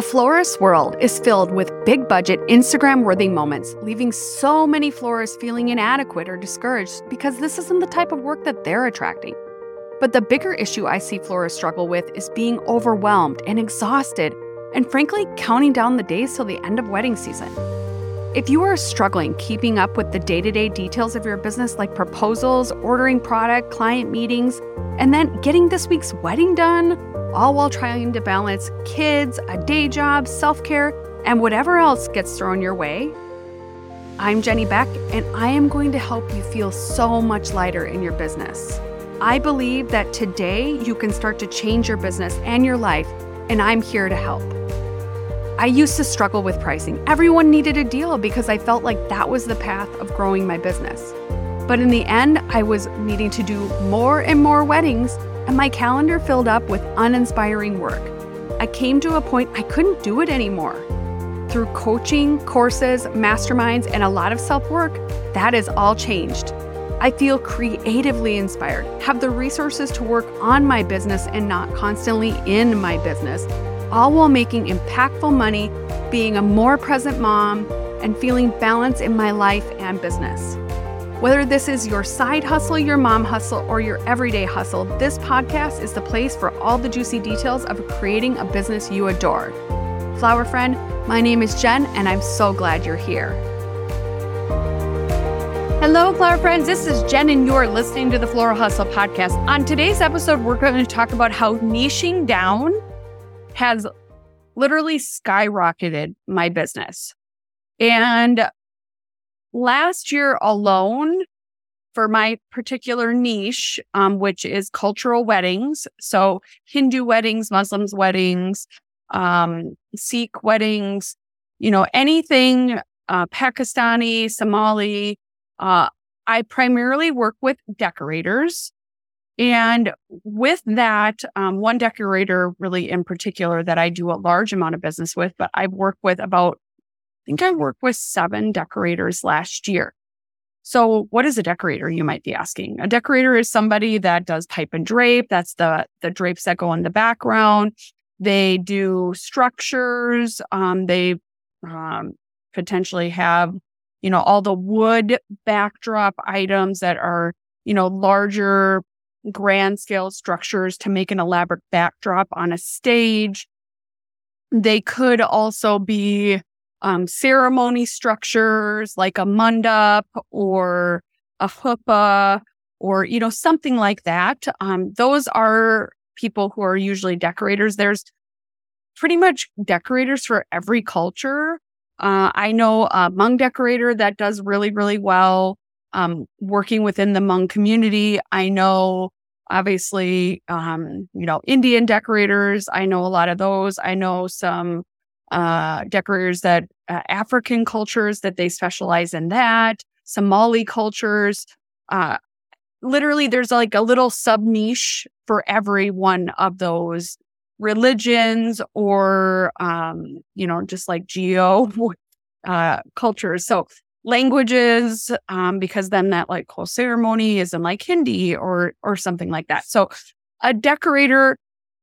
A florist's world is filled with big budget, Instagram worthy moments, leaving so many florists feeling inadequate or discouraged because this isn't the type of work that they're attracting. But the bigger issue I see florists struggle with is being overwhelmed and exhausted, and frankly, counting down the days till the end of wedding season. If you are struggling keeping up with the day to day details of your business, like proposals, ordering product, client meetings, and then getting this week's wedding done, all while trying to balance kids, a day job, self care, and whatever else gets thrown your way. I'm Jenny Beck, and I am going to help you feel so much lighter in your business. I believe that today you can start to change your business and your life, and I'm here to help. I used to struggle with pricing. Everyone needed a deal because I felt like that was the path of growing my business. But in the end, I was needing to do more and more weddings and my calendar filled up with uninspiring work. I came to a point I couldn't do it anymore. Through coaching, courses, masterminds, and a lot of self work, that has all changed. I feel creatively inspired, have the resources to work on my business and not constantly in my business, all while making impactful money, being a more present mom, and feeling balance in my life and business. Whether this is your side hustle, your mom hustle, or your everyday hustle, this podcast is the place for all the juicy details of creating a business you adore. Flower friend, my name is Jen, and I'm so glad you're here. Hello, flower friends. This is Jen, and you're listening to the Floral Hustle podcast. On today's episode, we're going to talk about how niching down has literally skyrocketed my business. And last year alone, for my particular niche, um, which is cultural weddings, so Hindu weddings, Muslims weddings, um, Sikh weddings, you know, anything uh, Pakistani, Somali. Uh, I primarily work with decorators. And with that, um, one decorator really in particular that I do a large amount of business with, but I've worked with about think I worked with seven decorators last year. So what is a decorator? You might be asking. A decorator is somebody that does pipe and drape. That's the, the drapes that go in the background. They do structures. Um, they, um, potentially have, you know, all the wood backdrop items that are, you know, larger grand scale structures to make an elaborate backdrop on a stage. They could also be um, ceremony structures like a mandap or a huppah or, you know, something like that. Um, those are people who are usually decorators. There's pretty much decorators for every culture. Uh, I know a Hmong decorator that does really, really well um, working within the Hmong community. I know, obviously, um, you know, Indian decorators. I know a lot of those. I know some uh, decorators that uh, African cultures that they specialize in that, Somali cultures. Uh, literally, there's like a little sub niche for every one of those religions or, um, you know, just like geo uh, cultures. So languages, um, because then that like whole ceremony is in like Hindi or or something like that. So a decorator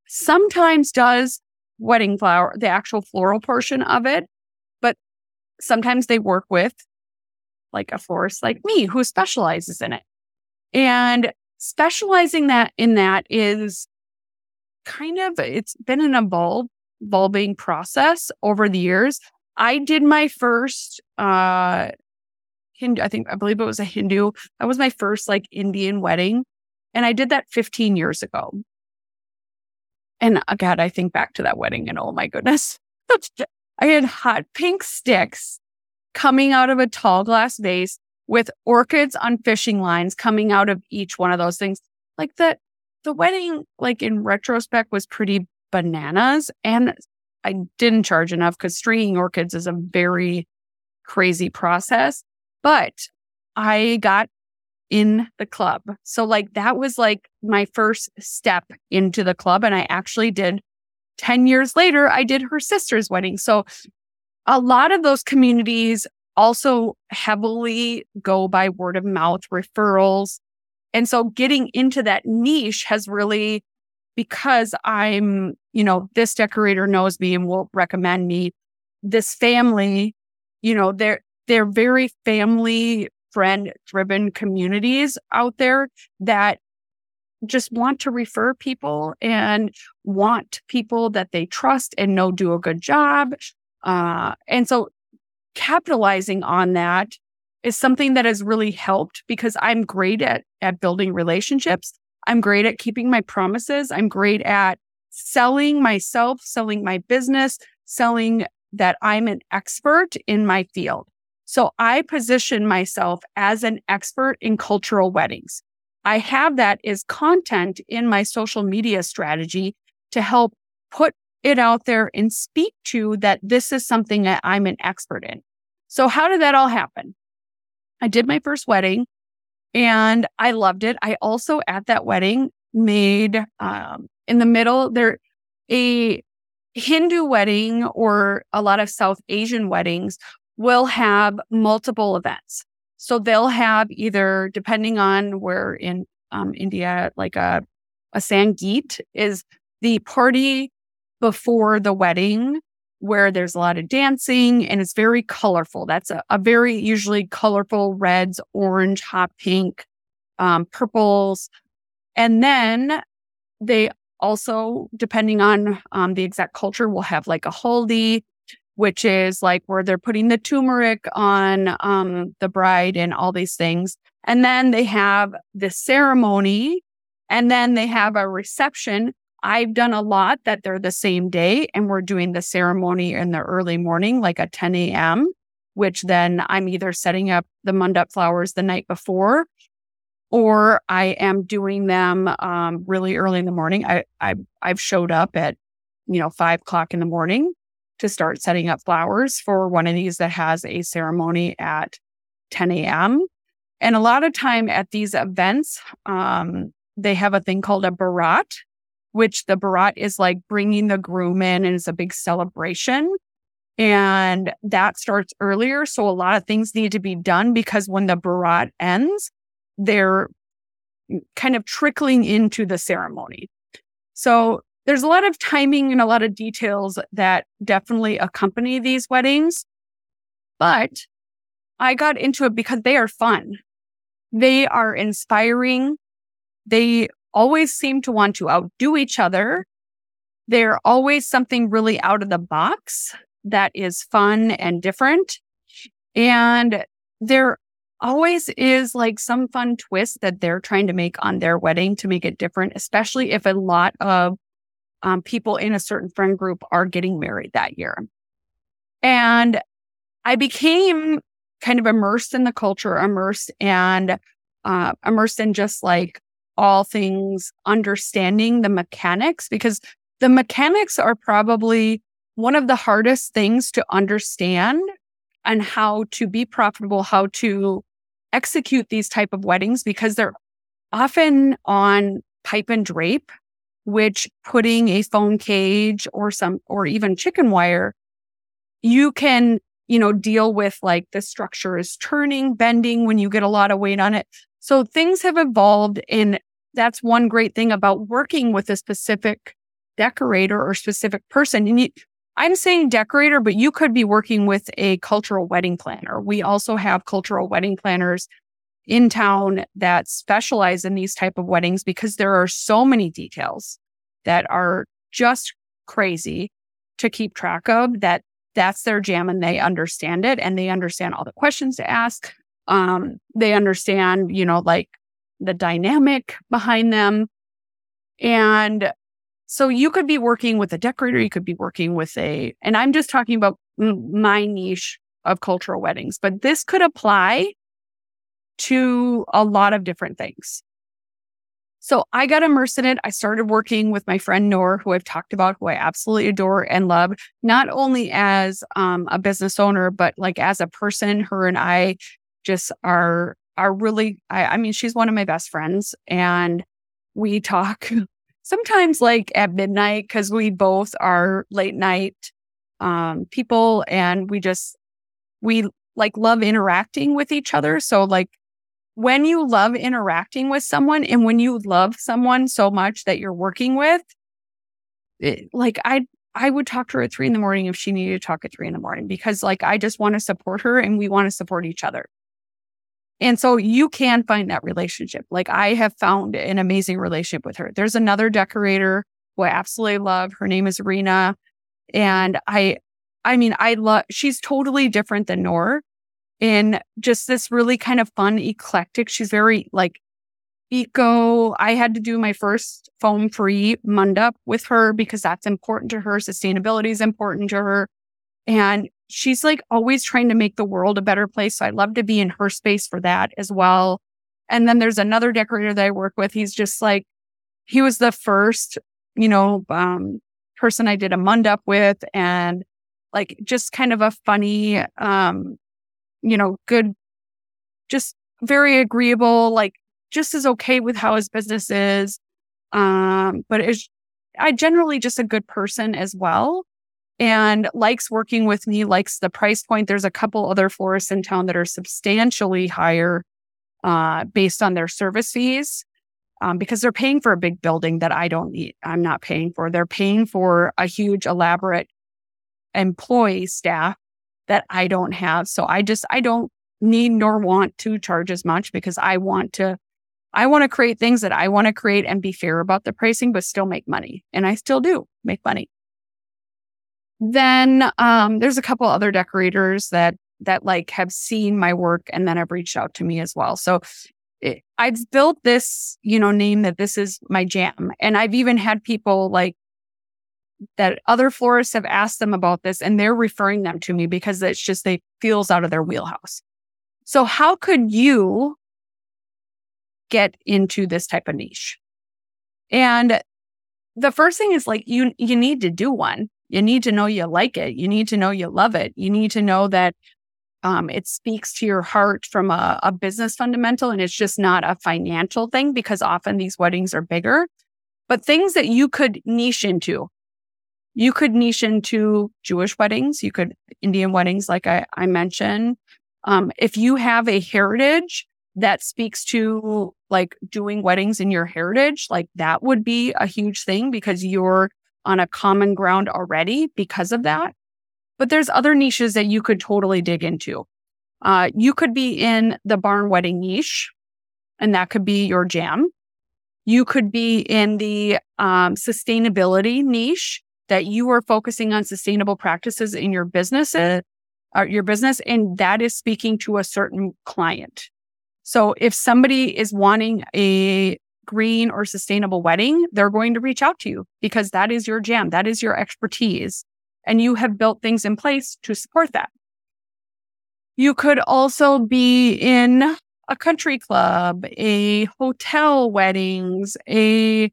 sometimes does wedding flower, the actual floral portion of it. But sometimes they work with like a florist like me who specializes in it. And specializing that in that is kind of, it's been an evolved, evolving process over the years. I did my first, uh, Hindu, I think, I believe it was a Hindu. That was my first like Indian wedding. And I did that 15 years ago. And uh, God, I think back to that wedding and oh my goodness, I had hot pink sticks coming out of a tall glass vase with orchids on fishing lines coming out of each one of those things. Like that, the wedding, like in retrospect, was pretty bananas. And I didn't charge enough because stringing orchids is a very crazy process. But I got in the club. So like that was like my first step into the club. And I actually did 10 years later, I did her sister's wedding. So a lot of those communities also heavily go by word of mouth referrals. And so getting into that niche has really because I'm, you know, this decorator knows me and will recommend me. This family, you know, they're they're very family friend driven communities out there that just want to refer people and want people that they trust and know do a good job. Uh, and so capitalizing on that is something that has really helped because I'm great at, at building relationships. I'm great at keeping my promises. I'm great at selling myself, selling my business, selling that I'm an expert in my field. So I position myself as an expert in cultural weddings. I have that as content in my social media strategy to help put it out there and speak to that this is something that I'm an expert in. So how did that all happen? I did my first wedding and I loved it. I also at that wedding made um, in the middle there a Hindu wedding or a lot of South Asian weddings will have multiple events. So they'll have either, depending on where in um, India, like a, a Sangeet is the party before the wedding where there's a lot of dancing and it's very colorful. That's a, a very usually colorful reds, orange, hot pink, um, purples. And then they also, depending on um, the exact culture, will have like a haldi, which is like where they're putting the turmeric on um, the bride and all these things. And then they have the ceremony and then they have a reception. I've done a lot that they're the same day and we're doing the ceremony in the early morning, like at 10 a.m., which then I'm either setting up the mandap flowers the night before or I am doing them um, really early in the morning. I, I I've showed up at you know five o'clock in the morning to start setting up flowers for one of these that has a ceremony at 10 a.m. And a lot of time at these events, um, they have a thing called a barat, which the barat is like bringing the groom in and it's a big celebration. And that starts earlier. So a lot of things need to be done because when the barat ends, they're kind of trickling into the ceremony. So there's a lot of timing and a lot of details that definitely accompany these weddings. But I got into it because they are fun. They are inspiring. They always seem to want to outdo each other. They're always something really out of the box that is fun and different. And there always is like some fun twist that they're trying to make on their wedding to make it different, especially if a lot of um, people in a certain friend group are getting married that year. And I became kind of immersed in the culture, immersed and uh, immersed in just like all things understanding the mechanics because the mechanics are probably one of the hardest things to understand and how to be profitable, how to execute these type of weddings because they're often on pipe and drape which putting a foam cage or some, or even chicken wire, you can, you know, deal with like the structure is turning, bending when you get a lot of weight on it. So things have evolved. And that's one great thing about working with a specific decorator or specific person. And you, I'm saying decorator, but you could be working with a cultural wedding planner. We also have cultural wedding planners in town that specialize in these type of weddings because there are so many details that are just crazy to keep track of that that's their jam and they understand it and they understand all the questions to ask um they understand you know like the dynamic behind them and so you could be working with a decorator you could be working with a and i'm just talking about my niche of cultural weddings but this could apply to a lot of different things. So I got immersed in it. I started working with my friend Noor, who I've talked about, who I absolutely adore and love, not only as um, a business owner, but like as a person. Her and I just are are really. I, I mean, she's one of my best friends, and we talk sometimes like at midnight because we both are late night um, people, and we just we like love interacting with each other. So like when you love interacting with someone and when you love someone so much that you're working with, it, like I I would talk to her at three in the morning if she needed to talk at three in the morning because like I just want to support her and we want to support each other. And so you can find that relationship. Like I have found an amazing relationship with her. There's another decorator who I absolutely love. Her name is Rena. And I, I mean, I love, she's totally different than Noor in just this really kind of fun, eclectic. She's very like eco. I had to do my first foam free mandap with her because that's important to her. Sustainability is important to her. And she's like always trying to make the world a better place. So I love to be in her space for that as well. And then there's another decorator that I work with. He's just like, he was the first, you know, um, person I did a mandap with and like just kind of a funny, um, you know, good, just very agreeable, like just as okay with how his business is. Um, but is I generally just a good person as well and likes working with me, likes the price point. There's a couple other florists in town that are substantially higher uh, based on their service fees um, because they're paying for a big building that I don't need. I'm not paying for. They're paying for a huge, elaborate employee staff that I don't have. So I just, I don't need nor want to charge as much because I want to, I want to create things that I want to create and be fair about the pricing, but still make money. And I still do make money. Then um, there's a couple other decorators that that like have seen my work and then have reached out to me as well. So it, I've built this, you know, name that this is my jam. And I've even had people like that other florists have asked them about this and they're referring them to me because it's just they feels out of their wheelhouse. So how could you get into this type of niche? And the first thing is like you you need to do one. You need to know you like it. You need to know you love it. You need to know that um, it speaks to your heart from a, a business fundamental and it's just not a financial thing because often these weddings are bigger. But things that you could niche into. You could niche into Jewish weddings. You could Indian weddings, like I, I mentioned. Um, if you have a heritage that speaks to like doing weddings in your heritage, like that would be a huge thing because you're on a common ground already because of that. But there's other niches that you could totally dig into. Uh, you could be in the barn wedding niche, and that could be your jam. You could be in the um, sustainability niche that you are focusing on sustainable practices in your business, uh, your business, and that is speaking to a certain client. So if somebody is wanting a green or sustainable wedding, they're going to reach out to you because that is your jam. That is your expertise. And you have built things in place to support that. You could also be in a country club, a hotel weddings, a,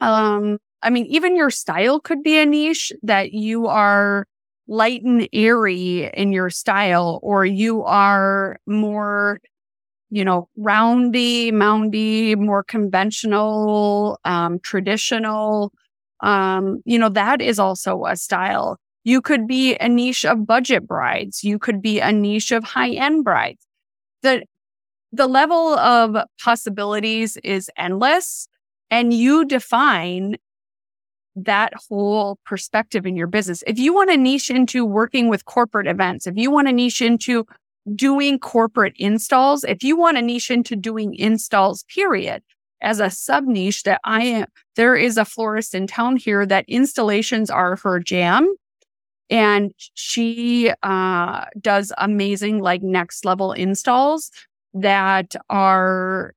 um, I mean, even your style could be a niche that you are light and airy in your style, or you are more you know, roundy, moundy, more conventional, um, traditional. Um, you know, that is also a style. You could be a niche of budget brides. You could be a niche of high end brides. The, the level of possibilities is endless and you define that whole perspective in your business. If you want to niche into working with corporate events, if you want to niche into doing corporate installs, if you want to niche into doing installs, period, as a sub niche that I am, there is a florist in town here that installations are her jam. And she uh, does amazing, like next level installs that are,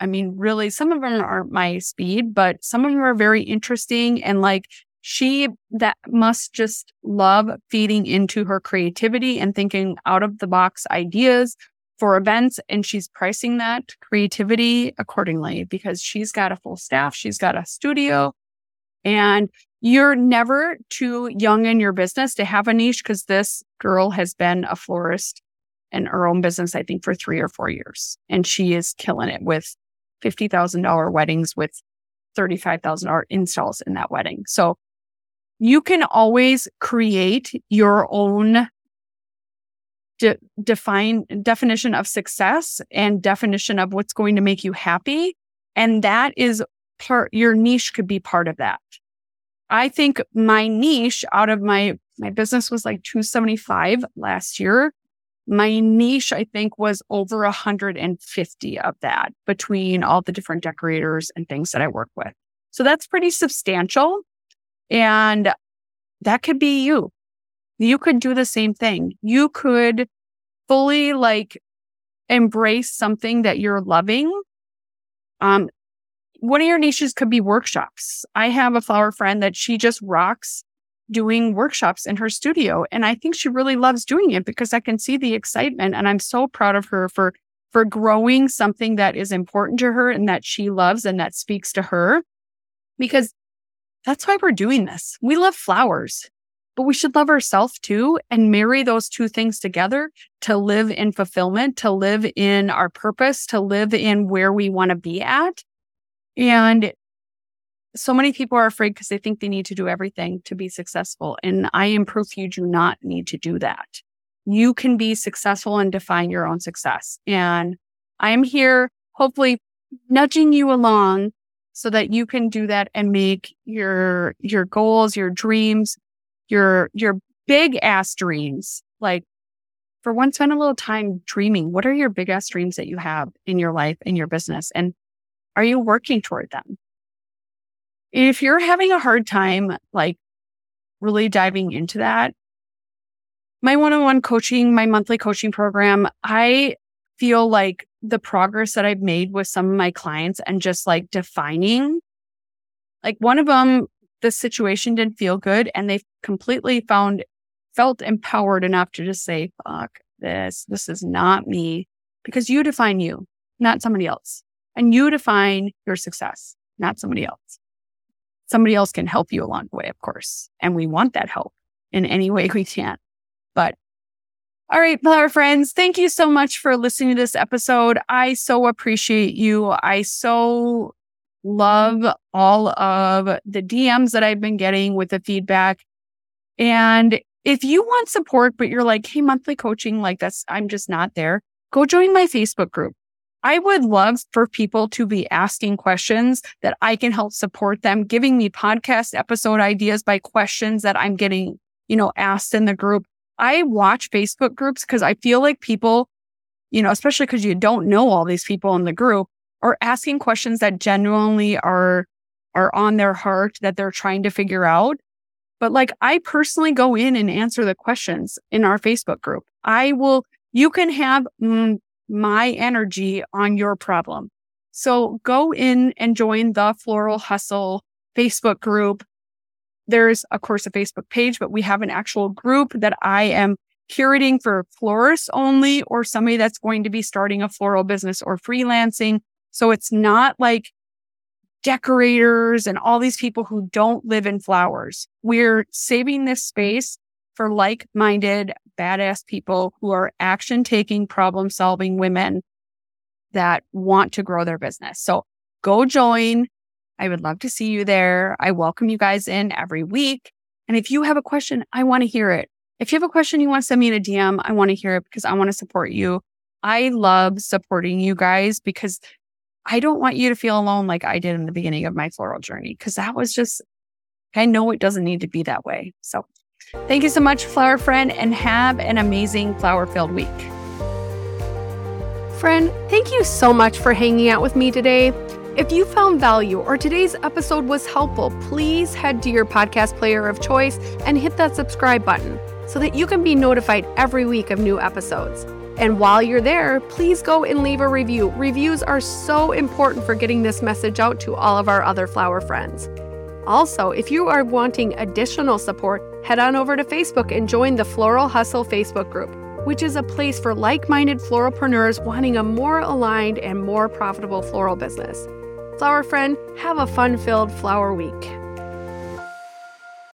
I mean, really, some of them aren't my speed, but some of them are very interesting and like she that must just love feeding into her creativity and thinking out of the box ideas for events and she's pricing that creativity accordingly because she's got a full staff she's got a studio and you're never too young in your business to have a niche because this girl has been a florist in her own business i think for three or four years and she is killing it with $50000 weddings with $35000 installs in that wedding so you can always create your own de- define definition of success and definition of what's going to make you happy. And that is part, your niche could be part of that. I think my niche out of my, my business was like 275 last year. My niche, I think, was over 150 of that between all the different decorators and things that I work with. So that's pretty substantial. And that could be you. You could do the same thing. You could fully like embrace something that you're loving. Um, one of your niches could be workshops. I have a flower friend that she just rocks doing workshops in her studio. And I think she really loves doing it because I can see the excitement. And I'm so proud of her for, for growing something that is important to her and that she loves and that speaks to her because that's why we're doing this. We love flowers, but we should love ourselves too and marry those two things together to live in fulfillment, to live in our purpose, to live in where we want to be at. And so many people are afraid because they think they need to do everything to be successful. And I am proof you do not need to do that. You can be successful and define your own success. And I am here, hopefully nudging you along so that you can do that and make your, your goals, your dreams, your, your big ass dreams. Like for one, spend a little time dreaming. What are your big ass dreams that you have in your life, in your business? And are you working toward them? If you're having a hard time, like really diving into that, my one on one coaching, my monthly coaching program, I feel like the progress that I've made with some of my clients and just like defining, like one of them, the situation didn't feel good and they completely found, felt empowered enough to just say, fuck this, this is not me because you define you, not somebody else. And you define your success, not somebody else. Somebody else can help you along the way, of course. And we want that help in any way we can. But all right, flower friends, thank you so much for listening to this episode. I so appreciate you. I so love all of the DMs that I've been getting with the feedback. And if you want support, but you're like, hey, monthly coaching, like that's, I'm just not there, go join my Facebook group. I would love for people to be asking questions that I can help support them, giving me podcast episode ideas by questions that I'm getting, you know, asked in the group. I watch Facebook groups because I feel like people, you know, especially because you don't know all these people in the group, are asking questions that genuinely are are on their heart that they're trying to figure out. But like I personally go in and answer the questions in our Facebook group. I will, you can have mm, my energy on your problem. So go in and join the Floral Hustle Facebook group. There's, of course, a Facebook page, but we have an actual group that I am curating for florists only or somebody that's going to be starting a floral business or freelancing. So it's not like decorators and all these people who don't live in flowers. We're saving this space for like minded, badass people who are action taking, problem solving women that want to grow their business. So go join. I would love to see you there. I welcome you guys in every week. And if you have a question, I want to hear it. If you have a question you want to send me in a DM, I want to hear it because I want to support you. I love supporting you guys because I don't want you to feel alone like I did in the beginning of my floral journey because that was just, I know it doesn't need to be that way. So thank you so much, flower friend, and have an amazing flower filled week. Friend, thank you so much for hanging out with me today. If you found value or today's episode was helpful, please head to your podcast player of choice and hit that subscribe button so that you can be notified every week of new episodes. And while you're there, please go and leave a review. Reviews are so important for getting this message out to all of our other flower friends. Also, if you are wanting additional support, head on over to Facebook and join the Floral Hustle Facebook group which is a place for like minded floralpreneurs wanting a more aligned and more profitable floral business. Flower friend, have a fun filled flower week.